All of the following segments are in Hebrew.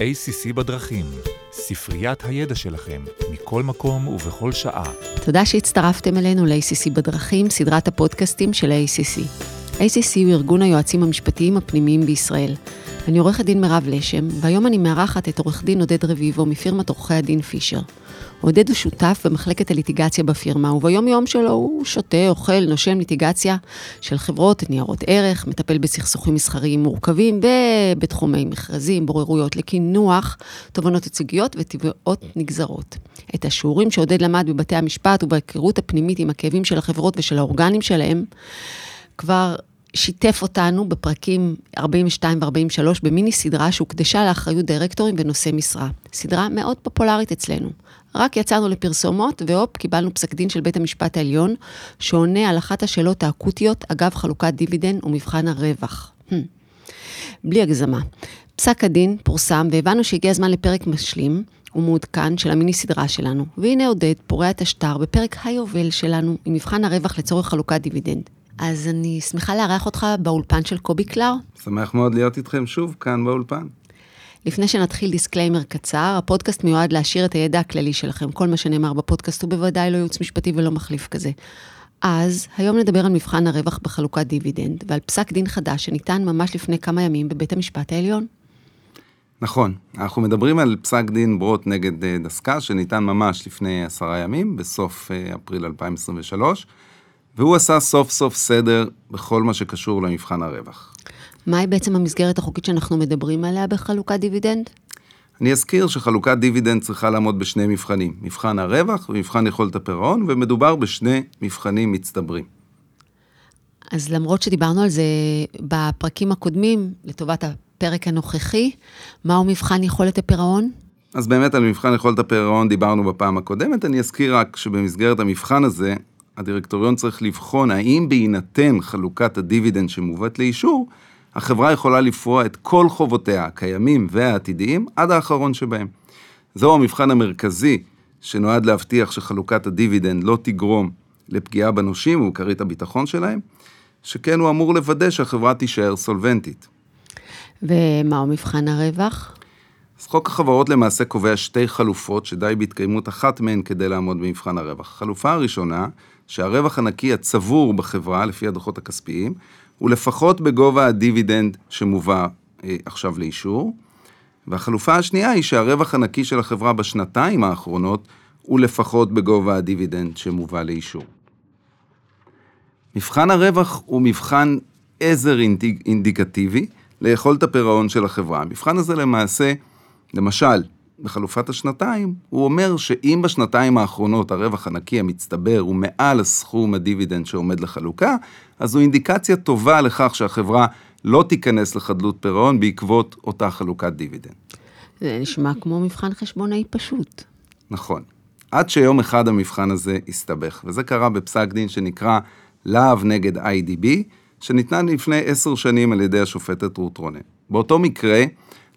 ACC בדרכים, ספריית הידע שלכם, מכל מקום ובכל שעה. תודה שהצטרפתם אלינו ל-ACC בדרכים, סדרת הפודקאסטים של ה-ACC. ACC הוא ארגון היועצים המשפטיים הפנימיים בישראל. אני עורכת דין מירב לשם, והיום אני מארחת את עורך דין עודד רביבו מפירמת עורכי הדין פישר. עודד הוא שותף במחלקת הליטיגציה בפירמה, וביום יום שלו הוא שותה, אוכל, נושם ליטיגציה של חברות, ניירות ערך, מטפל בסכסוכים מסחריים מורכבים ובתחומי מכרזים, בוררויות לקינוח, תובנות ייצוגיות ותביעות נגזרות. את השיעורים שעודד למד בבתי המשפט ובהיכרות הפנימית עם הכאבים של החברות ושל האורגנים שלהם, כבר שיתף אותנו בפרקים 42 ו-43 במיני סדרה שהוקדשה לאחריות דירקטורים ונושאי משרה. סדרה מאוד פופולרית אצלנו. רק יצאנו לפרסומות, והופ, קיבלנו פסק דין של בית המשפט העליון, שעונה על אחת השאלות האקוטיות אגב חלוקת דיבידנד ומבחן הרווח. Hmm. בלי הגזמה. פסק הדין פורסם, והבנו שהגיע הזמן לפרק משלים ומעודכן של המיני סדרה שלנו. והנה עודד פורע את השטר בפרק היובל שלנו, עם מבחן הרווח לצורך חלוקת דיבידנד. אז אני שמחה לארח אותך באולפן של קובי קלר. שמח מאוד להיות איתכם שוב כאן באולפן. לפני שנתחיל disclaimer קצר, הפודקאסט מיועד להעשיר את הידע הכללי שלכם. כל מה שנאמר בפודקאסט הוא בוודאי לא ייעוץ משפטי ולא מחליף כזה. אז, היום נדבר על מבחן הרווח בחלוקת דיבידנד, ועל פסק דין חדש שניתן ממש לפני כמה ימים בבית המשפט העליון. נכון, אנחנו מדברים על פסק דין ברוט נגד אה, דסקה, שניתן ממש לפני עשרה ימים, בסוף אה, אפריל 2023, והוא עשה סוף סוף סדר בכל מה שקשור למבחן הרווח. מהי בעצם המסגרת החוקית שאנחנו מדברים עליה בחלוקת דיבידנד? אני אזכיר שחלוקת דיבידנד צריכה לעמוד בשני מבחנים, מבחן הרווח ומבחן יכולת הפירעון, ומדובר בשני מבחנים מצטברים. אז למרות שדיברנו על זה בפרקים הקודמים, לטובת הפרק הנוכחי, מהו מבחן יכולת הפירעון? אז באמת על מבחן יכולת הפירעון דיברנו בפעם הקודמת, אני אזכיר רק שבמסגרת המבחן הזה, הדירקטוריון צריך לבחון האם בהינתן חלוקת הדיבידנד שמובאת לאישור, החברה יכולה לפרוע את כל חובותיה, הקיימים והעתידיים, עד האחרון שבהם. זהו המבחן המרכזי שנועד להבטיח שחלוקת הדיבידנד לא תגרום לפגיעה בנושים ובכרית הביטחון שלהם, שכן הוא אמור לוודא שהחברה תישאר סולבנטית. ומהו מבחן הרווח? אז חוק החברות למעשה קובע שתי חלופות שדי בהתקיימות אחת מהן כדי לעמוד במבחן הרווח. החלופה הראשונה, שהרווח הנקי הצבור בחברה לפי הדוחות הכספיים, הוא לפחות בגובה הדיבידנד שמובא אה, עכשיו לאישור. והחלופה השנייה היא שהרווח הנקי של החברה בשנתיים האחרונות הוא לפחות בגובה הדיבידנד שמובא לאישור. מבחן הרווח הוא מבחן עזר אינדיקטיבי ליכולת הפירעון של החברה. המבחן הזה למעשה, למשל, בחלופת השנתיים, הוא אומר שאם בשנתיים האחרונות הרווח הנקי המצטבר הוא מעל הסכום הדיבידנד שעומד לחלוקה, אז זו אינדיקציה טובה לכך שהחברה לא תיכנס לחדלות פירעון בעקבות אותה חלוקת דיבידנד. זה נשמע כמו מבחן חשבונאי פשוט. נכון. עד שיום אחד המבחן הזה הסתבך, וזה קרה בפסק דין שנקרא להב נגד IDB, שניתנה לפני עשר שנים על ידי השופטת רות רונן. באותו מקרה,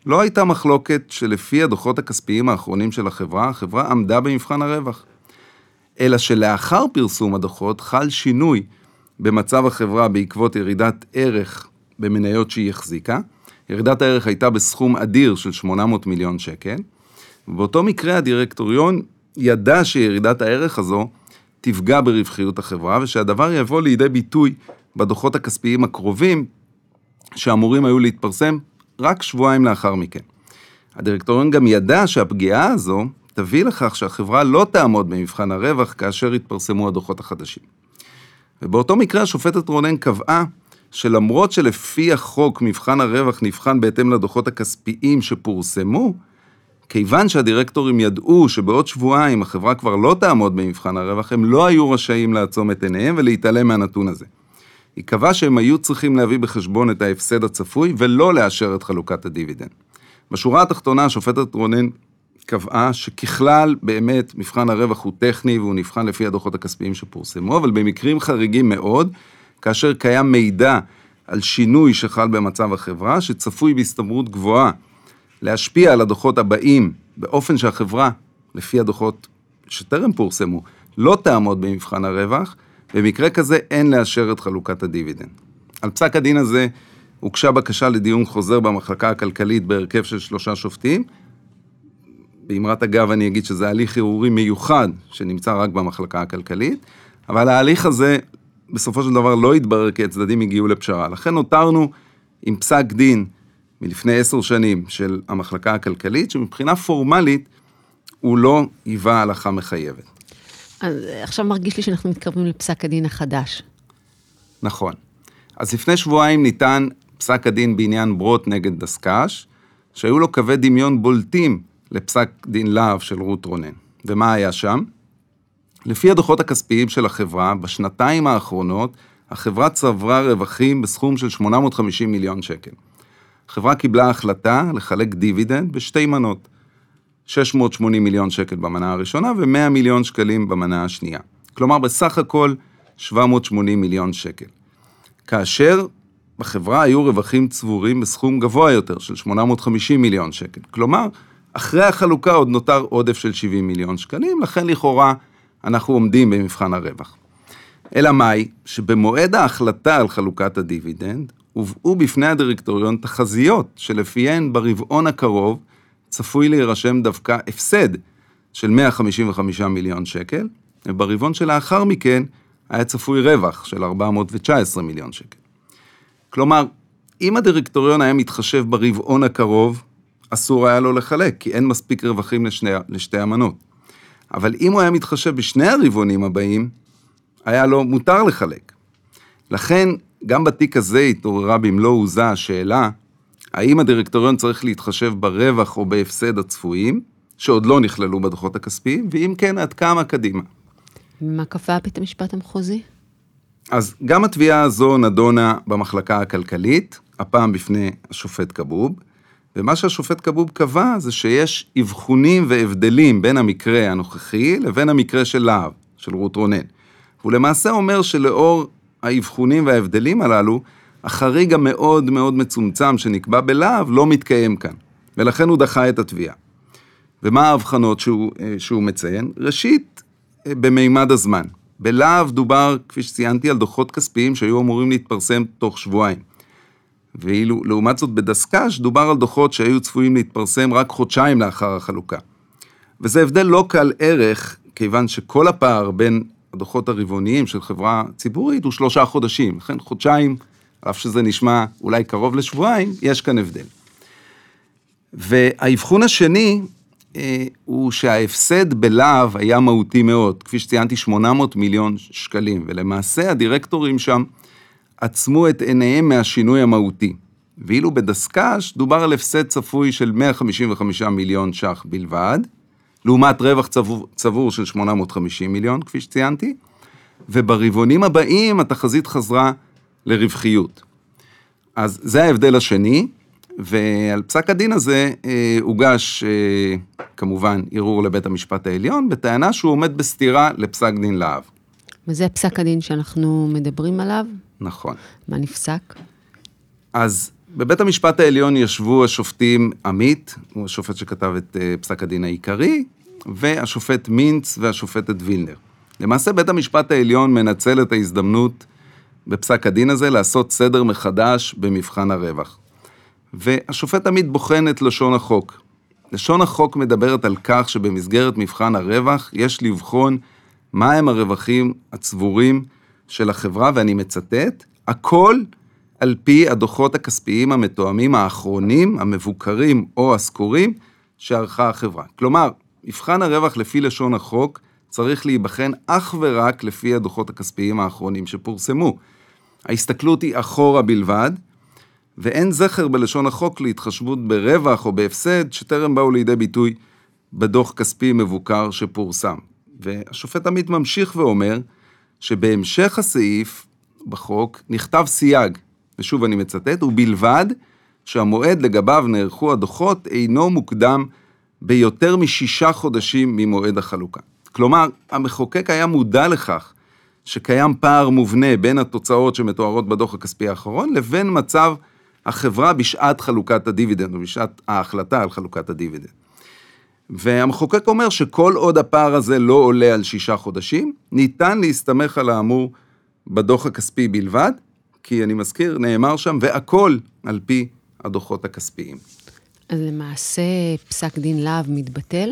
לא הייתה מחלוקת שלפי הדוחות הכספיים האחרונים של החברה, החברה עמדה במבחן הרווח. אלא שלאחר פרסום הדוחות חל שינוי במצב החברה בעקבות ירידת ערך במניות שהיא החזיקה. ירידת הערך הייתה בסכום אדיר של 800 מיליון שקל. ובאותו מקרה הדירקטוריון ידע שירידת הערך הזו תפגע ברווחיות החברה, ושהדבר יבוא לידי ביטוי בדוחות הכספיים הקרובים, שאמורים היו להתפרסם רק שבועיים לאחר מכן. הדירקטוריון גם ידע שהפגיעה הזו תביא לכך שהחברה לא תעמוד במבחן הרווח כאשר יתפרסמו הדוחות החדשים. ובאותו מקרה השופטת רונן קבעה שלמרות שלפי החוק מבחן הרווח נבחן בהתאם לדוחות הכספיים שפורסמו, כיוון שהדירקטורים ידעו שבעוד שבועיים החברה כבר לא תעמוד במבחן הרווח, הם לא היו רשאים לעצום את עיניהם ולהתעלם מהנתון הזה. היא קבעה שהם היו צריכים להביא בחשבון את ההפסד הצפוי ולא לאשר את חלוקת הדיבידנד. בשורה התחתונה השופטת רונן קבעה שככלל באמת מבחן הרווח הוא טכני והוא נבחן לפי הדוחות הכספיים שפורסמו, אבל במקרים חריגים מאוד, כאשר קיים מידע על שינוי שחל במצב החברה, שצפוי בהסתברות גבוהה להשפיע על הדוחות הבאים באופן שהחברה, לפי הדוחות שטרם פורסמו, לא תעמוד במבחן הרווח, במקרה כזה אין לאשר את חלוקת הדיבידנד. על פסק הדין הזה הוגשה בקשה לדיון חוזר במחלקה הכלכלית בהרכב של שלושה שופטים. באמרת אגב אני אגיד שזה הליך ערעורי מיוחד שנמצא רק במחלקה הכלכלית, אבל ההליך הזה בסופו של דבר לא התברר כי הצדדים הגיעו לפשרה. לכן נותרנו עם פסק דין מלפני עשר שנים של המחלקה הכלכלית, שמבחינה פורמלית הוא לא היווה הלכה מחייבת. אז עכשיו מרגיש לי שאנחנו מתקרבים לפסק הדין החדש. נכון. אז לפני שבועיים ניתן פסק הדין בעניין ברוט נגד דסק"ש, שהיו לו קווי דמיון בולטים לפסק דין להב של רות רונן. ומה היה שם? לפי הדוחות הכספיים של החברה, בשנתיים האחרונות, החברה צברה רווחים בסכום של 850 מיליון שקל. החברה קיבלה החלטה לחלק דיבידנד בשתי מנות, 680 מיליון שקל במנה הראשונה ו-100 מיליון שקלים במנה השנייה. כלומר, בסך הכל 780 מיליון שקל. כאשר בחברה היו רווחים צבורים בסכום גבוה יותר של 850 מיליון שקל. כלומר, אחרי החלוקה עוד נותר עודף של 70 מיליון שקלים, לכן לכאורה אנחנו עומדים במבחן הרווח. אלא מאי, שבמועד ההחלטה על חלוקת הדיבידנד, הובאו בפני הדירקטוריון תחזיות שלפיהן ברבעון הקרוב צפוי להירשם דווקא הפסד של 155 מיליון שקל, וברבעון שלאחר מכן היה צפוי רווח של 419 מיליון שקל. כלומר, אם הדירקטוריון היה מתחשב ברבעון הקרוב, אסור היה לו לחלק, כי אין מספיק רווחים לשני, לשתי המנות. אבל אם הוא היה מתחשב בשני הרבעונים הבאים, היה לו מותר לחלק. לכן, גם בתיק הזה התעוררה במלוא עוזה השאלה, האם הדירקטוריון צריך להתחשב ברווח או בהפסד הצפויים, שעוד לא נכללו בדוחות הכספיים, ואם כן, עד כמה קדימה. מה קבע בית המשפט המחוזי? אז גם התביעה הזו נדונה במחלקה הכלכלית, הפעם בפני השופט כבוב, ומה שהשופט כבוב קבע זה שיש אבחונים והבדלים בין המקרה הנוכחי לבין המקרה של להב, של רות רונן. הוא למעשה אומר שלאור האבחונים וההבדלים הללו, החריג המאוד מאוד מצומצם שנקבע בלהב לא מתקיים כאן, ולכן הוא דחה את התביעה. ומה ההבחנות שהוא, אה, שהוא מציין? ראשית, אה, במימד הזמן. בלהב דובר, כפי שציינתי, על דוחות כספיים שהיו אמורים להתפרסם תוך שבועיים. ואילו לעומת זאת בדסק"ש דובר על דוחות שהיו צפויים להתפרסם רק חודשיים לאחר החלוקה. וזה הבדל לא קל ערך, כיוון שכל הפער בין הדוחות הרבעוניים של חברה ציבורית הוא שלושה חודשים, לכן חודשיים, אף שזה נשמע אולי קרוב לשבועיים, יש כאן הבדל. והאבחון השני אה, הוא שההפסד בלהב היה מהותי מאוד, כפי שציינתי 800 מיליון שקלים, ולמעשה הדירקטורים שם עצמו את עיניהם מהשינוי המהותי. ואילו בדסק"ש דובר על הפסד צפוי של 155 מיליון ש"ח בלבד, לעומת רווח צבור, צבור של 850 מיליון, כפי שציינתי, וברבעונים הבאים התחזית חזרה לרווחיות. אז זה ההבדל השני, ועל פסק הדין הזה אה, הוגש אה, כמובן ערעור לבית המשפט העליון, בטענה שהוא עומד בסתירה לפסק דין להב. וזה פסק הדין שאנחנו מדברים עליו? נכון. מה נפסק? אז בבית המשפט העליון ישבו השופטים עמית, הוא השופט שכתב את uh, פסק הדין העיקרי, והשופט מינץ והשופטת וילנר. למעשה בית המשפט העליון מנצל את ההזדמנות בפסק הדין הזה לעשות סדר מחדש במבחן הרווח. והשופט עמית בוחן את לשון החוק. לשון החוק מדברת על כך שבמסגרת מבחן הרווח יש לבחון מהם הרווחים הצבורים של החברה, ואני מצטט, הכל על פי הדוחות הכספיים המתואמים האחרונים, המבוקרים או הסקורים, שערכה החברה. כלומר, מבחן הרווח לפי לשון החוק צריך להיבחן אך ורק לפי הדוחות הכספיים האחרונים שפורסמו. ההסתכלות היא אחורה בלבד, ואין זכר בלשון החוק להתחשבות ברווח או בהפסד שטרם באו לידי ביטוי בדוח כספי מבוקר שפורסם. והשופט עמית ממשיך ואומר שבהמשך הסעיף בחוק נכתב סייג, ושוב אני מצטט, ובלבד שהמועד לגביו נערכו הדוחות אינו מוקדם ביותר משישה חודשים ממועד החלוקה. כלומר, המחוקק היה מודע לכך שקיים פער מובנה בין התוצאות שמתוארות בדוח הכספי האחרון לבין מצב החברה בשעת חלוקת הדיבידנד, או בשעת ההחלטה על חלוקת הדיבידנד. והמחוקק אומר שכל עוד הפער הזה לא עולה על שישה חודשים, ניתן להסתמך על האמור בדוח הכספי בלבד, כי אני מזכיר, נאמר שם, והכל על פי הדוחות הכספיים. אז למעשה פסק דין להב מתבטל?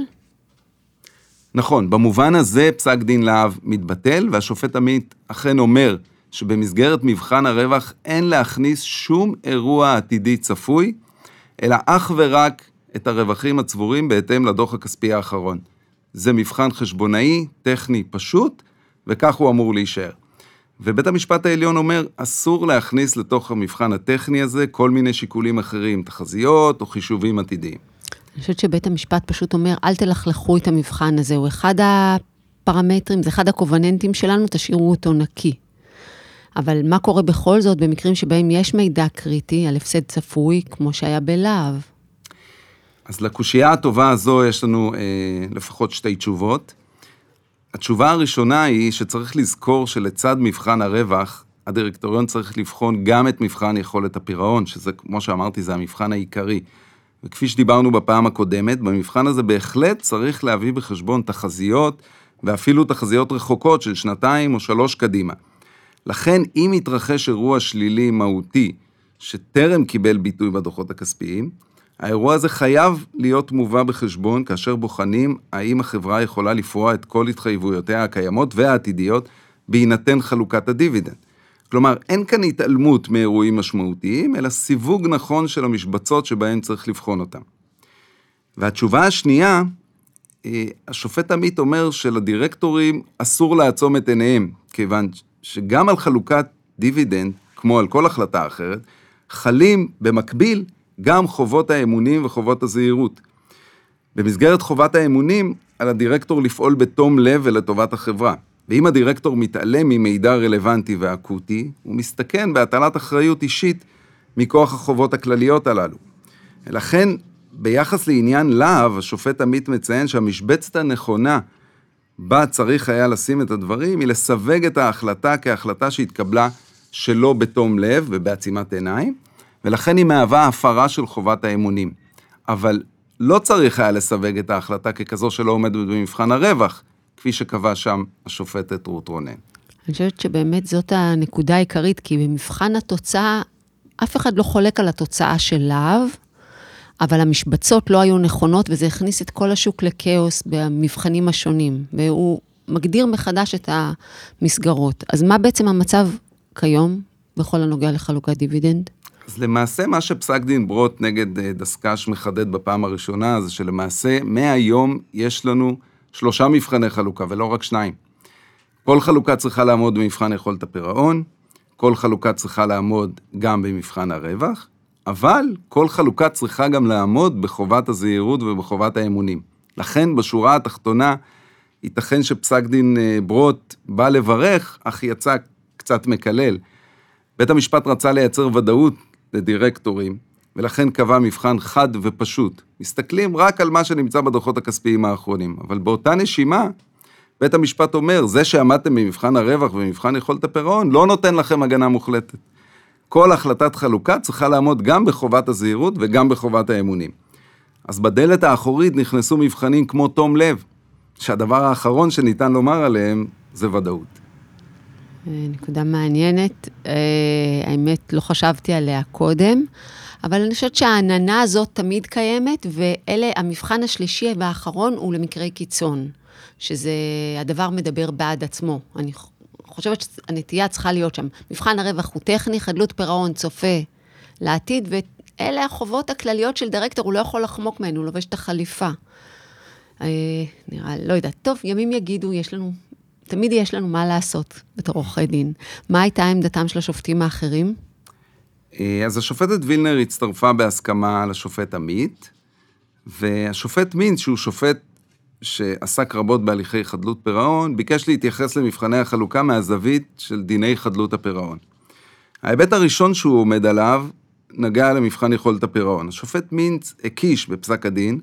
נכון, במובן הזה פסק דין להב מתבטל, והשופט עמית אכן אומר שבמסגרת מבחן הרווח אין להכניס שום אירוע עתידי צפוי, אלא אך ורק את הרווחים הצבורים בהתאם לדוח הכספי האחרון. זה מבחן חשבונאי, טכני, פשוט, וכך הוא אמור להישאר. ובית המשפט העליון אומר, אסור להכניס לתוך המבחן הטכני הזה כל מיני שיקולים אחרים, תחזיות או חישובים עתידיים. אני חושבת שבית המשפט פשוט אומר, אל תלכלכו את המבחן הזה, הוא אחד הפרמטרים, זה אחד הקובננטים שלנו, תשאירו אותו נקי. אבל מה קורה בכל זאת במקרים שבהם יש מידע קריטי על הפסד צפוי, כמו שהיה בלהב? אז לקושייה הטובה הזו יש לנו אה, לפחות שתי תשובות. התשובה הראשונה היא שצריך לזכור שלצד מבחן הרווח, הדירקטוריון צריך לבחון גם את מבחן יכולת הפירעון, שזה, כמו שאמרתי, זה המבחן העיקרי. וכפי שדיברנו בפעם הקודמת, במבחן הזה בהחלט צריך להביא בחשבון תחזיות, ואפילו תחזיות רחוקות של שנתיים או שלוש קדימה. לכן, אם יתרחש אירוע שלילי מהותי, שטרם קיבל ביטוי בדוחות הכספיים, האירוע הזה חייב להיות מובא בחשבון כאשר בוחנים האם החברה יכולה לפרוע את כל התחייבויותיה הקיימות והעתידיות בהינתן חלוקת הדיבידנד. כלומר, אין כאן התעלמות מאירועים משמעותיים, אלא סיווג נכון של המשבצות שבהן צריך לבחון אותם. והתשובה השנייה, אה, השופט עמית אומר שלדירקטורים אסור לעצום את עיניהם, כיוון שגם על חלוקת דיבידנד, כמו על כל החלטה אחרת, חלים במקביל גם חובות האמונים וחובות הזהירות. במסגרת חובת האמונים, על הדירקטור לפעול בתום לב ולטובת החברה. ואם הדירקטור מתעלם ממידע רלוונטי ואקוטי, הוא מסתכן בהטלת אחריות אישית מכוח החובות הכלליות הללו. לכן, ביחס לעניין להב, השופט עמית מציין שהמשבצת הנכונה בה צריך היה לשים את הדברים, היא לסווג את ההחלטה כהחלטה שהתקבלה שלא בתום לב ובעצימת עיניים, ולכן היא מהווה הפרה של חובת האמונים. אבל לא צריך היה לסווג את ההחלטה ככזו שלא עומדת במבחן הרווח, כפי שקבע שם השופטת רות רונן. אני חושבת שבאמת זאת הנקודה העיקרית, כי במבחן התוצאה, אף אחד לא חולק על התוצאה של להב, אבל המשבצות לא היו נכונות, וזה הכניס את כל השוק לכאוס במבחנים השונים, והוא מגדיר מחדש את המסגרות. אז מה בעצם המצב כיום בכל הנוגע לחלוקת דיבידנד? אז למעשה מה שפסק דין ברוט נגד אה, דסק"ש מחדד בפעם הראשונה, זה שלמעשה מהיום יש לנו שלושה מבחני חלוקה ולא רק שניים. כל חלוקה צריכה לעמוד במבחן יכולת הפירעון, כל חלוקה צריכה לעמוד גם במבחן הרווח, אבל כל חלוקה צריכה גם לעמוד בחובת הזהירות ובחובת האמונים. לכן בשורה התחתונה, ייתכן שפסק דין אה, ברוט בא לברך, אך יצא קצת מקלל. בית המשפט רצה לייצר ודאות לדירקטורים, ולכן קבע מבחן חד ופשוט. מסתכלים רק על מה שנמצא בדוחות הכספיים האחרונים, אבל באותה נשימה, בית המשפט אומר, זה שעמדתם במבחן הרווח ובמבחן יכולת הפירעון, לא נותן לכם הגנה מוחלטת. כל החלטת חלוקה צריכה לעמוד גם בחובת הזהירות וגם בחובת האמונים. אז בדלת האחורית נכנסו מבחנים כמו תום לב, שהדבר האחרון שניתן לומר עליהם זה ודאות. אה, נקודה מעניינת, אה, האמת, לא חשבתי עליה קודם, אבל אני חושבת שהעננה הזאת תמיד קיימת, ואלה, המבחן השלישי והאחרון הוא למקרי קיצון, שזה, הדבר מדבר בעד עצמו. אני חושבת שהנטייה צריכה להיות שם. מבחן הרווח הוא טכני, חדלות פירעון צופה לעתיד, ואלה החובות הכלליות של דירקטור, הוא לא יכול לחמוק מהן, הוא לובש את החליפה. אה, נראה, לא יודעת. טוב, ימים יגידו, יש לנו תמיד יש לנו מה לעשות בתור עורכי דין. מה הייתה עמדתם של השופטים האחרים? אה, אז השופטת וילנר הצטרפה בהסכמה לשופט עמית, והשופט מינץ, שהוא שופט שעסק רבות בהליכי חדלות פירעון, ביקש להתייחס למבחני החלוקה מהזווית של דיני חדלות הפירעון. ההיבט הראשון שהוא עומד עליו נגע למבחן יכולת הפירעון. השופט מינץ הקיש בפסק הדין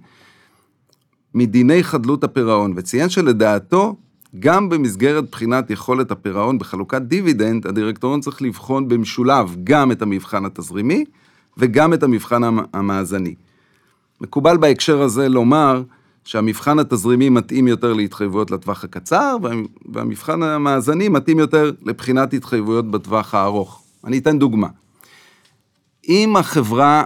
מדיני חדלות הפירעון, וציין שלדעתו גם במסגרת בחינת יכולת הפירעון בחלוקת דיבידנד, הדירקטוריון צריך לבחון במשולב גם את המבחן התזרימי וגם את המבחן המאזני. מקובל בהקשר הזה לומר שהמבחן התזרימי מתאים יותר להתחייבויות לטווח הקצר, והמבחן המאזני מתאים יותר לבחינת התחייבויות בטווח הארוך. אני אתן דוגמה. אם החברה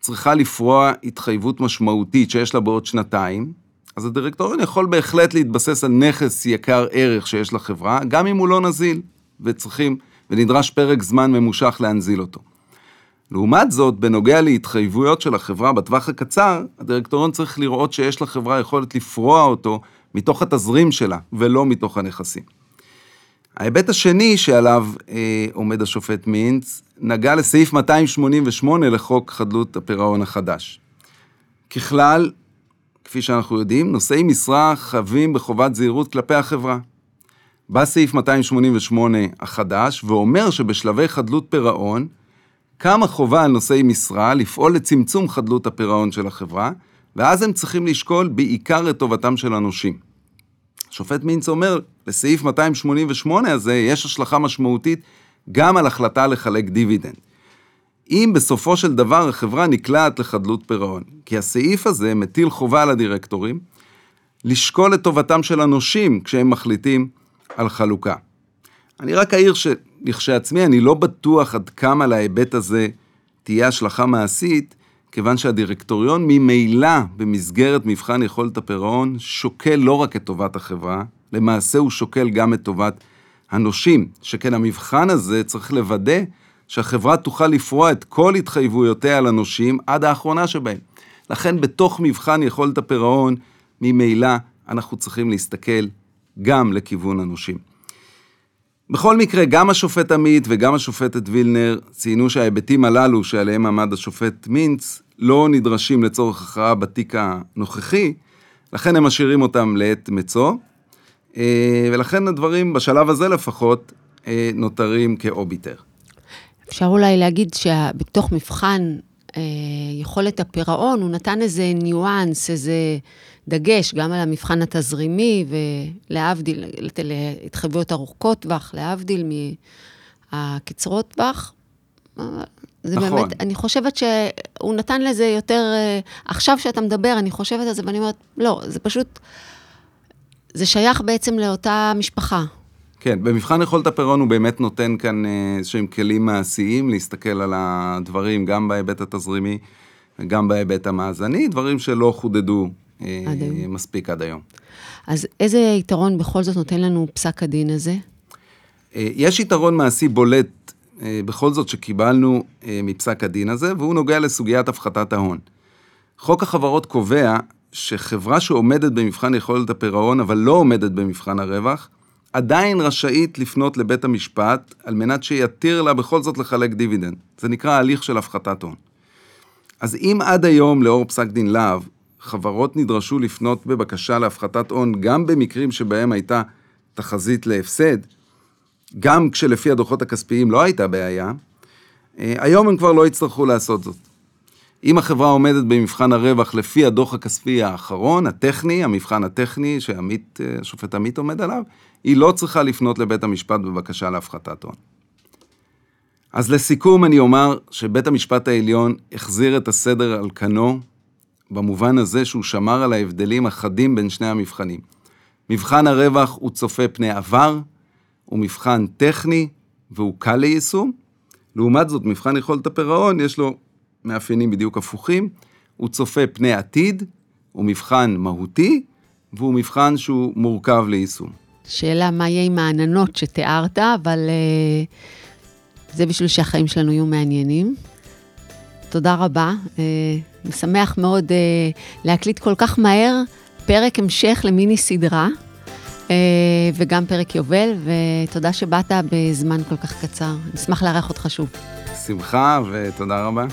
צריכה לפרוע התחייבות משמעותית שיש לה בעוד שנתיים, אז הדירקטוריון יכול בהחלט להתבסס על נכס יקר ערך שיש לחברה, גם אם הוא לא נזיל, וצריכים, ונדרש פרק זמן ממושך להנזיל אותו. לעומת זאת, בנוגע להתחייבויות של החברה בטווח הקצר, הדירקטוריון צריך לראות שיש לחברה יכולת לפרוע אותו מתוך התזרים שלה, ולא מתוך הנכסים. ההיבט השני שעליו אה, עומד השופט מינץ, נגע לסעיף 288 לחוק חדלות הפירעון החדש. ככלל, כפי שאנחנו יודעים, נושאי משרה חבים בחובת זהירות כלפי החברה. בא סעיף 288 החדש ואומר שבשלבי חדלות פירעון, קמה חובה על נושאי משרה לפעול לצמצום חדלות הפירעון של החברה, ואז הם צריכים לשקול בעיקר את טובתם של הנושים. שופט מינץ אומר, לסעיף 288 הזה יש השלכה משמעותית גם על החלטה לחלק דיבידנד. אם בסופו של דבר החברה נקלעת לחדלות פירעון, כי הסעיף הזה מטיל חובה על הדירקטורים לשקול את טובתם של הנושים כשהם מחליטים על חלוקה. אני רק אעיר שלכשעצמי אני לא בטוח עד כמה להיבט הזה תהיה השלכה מעשית, כיוון שהדירקטוריון ממילא במסגרת מבחן יכולת הפירעון שוקל לא רק את טובת החברה, למעשה הוא שוקל גם את טובת הנושים, שכן המבחן הזה צריך לוודא שהחברה תוכל לפרוע את כל התחייבויותיה לנושים עד האחרונה שבהם. לכן בתוך מבחן יכולת הפירעון, ממילא אנחנו צריכים להסתכל גם לכיוון הנושים. בכל מקרה, גם השופט עמית וגם השופטת וילנר ציינו שההיבטים הללו שעליהם עמד השופט מינץ לא נדרשים לצורך הכרעה בתיק הנוכחי, לכן הם משאירים אותם לעת מצוא, אה, ולכן הדברים בשלב הזה לפחות אה, נותרים כאוביטר. אפשר אולי להגיד שבתוך מבחן אה, יכולת הפירעון, הוא נתן איזה ניואנס, איזה דגש, גם על המבחן התזרימי, ולהבדיל, להתחייבויות ארוכות טווח, להבדיל מהקצרות טווח. זה נכון. באמת, אני חושבת שהוא נתן לזה יותר, עכשיו שאתה מדבר, אני חושבת על זה ואני אומרת, לא, זה פשוט, זה שייך בעצם לאותה משפחה. כן, במבחן יכולת הפירעון הוא באמת נותן כאן אה, איזשהם כלים מעשיים להסתכל על הדברים, גם בהיבט התזרימי וגם בהיבט המאזני, דברים שלא חודדו אה, עד מספיק עד היום. אז איזה יתרון בכל זאת נותן לנו פסק הדין הזה? אה, יש יתרון מעשי בולט בכל זאת שקיבלנו מפסק הדין הזה, והוא נוגע לסוגיית הפחתת ההון. חוק החברות קובע שחברה שעומדת במבחן יכולת הפירעון, אבל לא עומדת במבחן הרווח, עדיין רשאית לפנות לבית המשפט על מנת שיתיר לה בכל זאת לחלק דיבידנד. זה נקרא הליך של הפחתת הון. אז אם עד היום, לאור פסק דין להב, חברות נדרשו לפנות בבקשה להפחתת הון גם במקרים שבהם הייתה תחזית להפסד, גם כשלפי הדוחות הכספיים לא הייתה בעיה, אה, היום הם כבר לא יצטרכו לעשות זאת. אם החברה עומדת במבחן הרווח לפי הדוח הכספי האחרון, הטכני, המבחן הטכני שהשופט עמית עומד עליו, היא לא צריכה לפנות לבית המשפט בבקשה להפחתת הון. אז לסיכום אני אומר שבית המשפט העליון החזיר את הסדר על כנו, במובן הזה שהוא שמר על ההבדלים החדים בין שני המבחנים. מבחן הרווח הוא צופה פני עבר, הוא מבחן טכני והוא קל ליישום. לעומת זאת, מבחן יכולת הפירעון יש לו מאפיינים בדיוק הפוכים, הוא צופה פני עתיד, הוא מבחן מהותי, והוא מבחן שהוא מורכב ליישום. שאלה מה יהיה עם העננות שתיארת, אבל uh, זה בשביל שהחיים שלנו יהיו מעניינים. תודה רבה. Uh, משמח מאוד uh, להקליט כל כך מהר פרק המשך למיני סדרה, uh, וגם פרק יובל, ותודה שבאת בזמן כל כך קצר. נשמח לארח אותך שוב. שמחה ותודה רבה.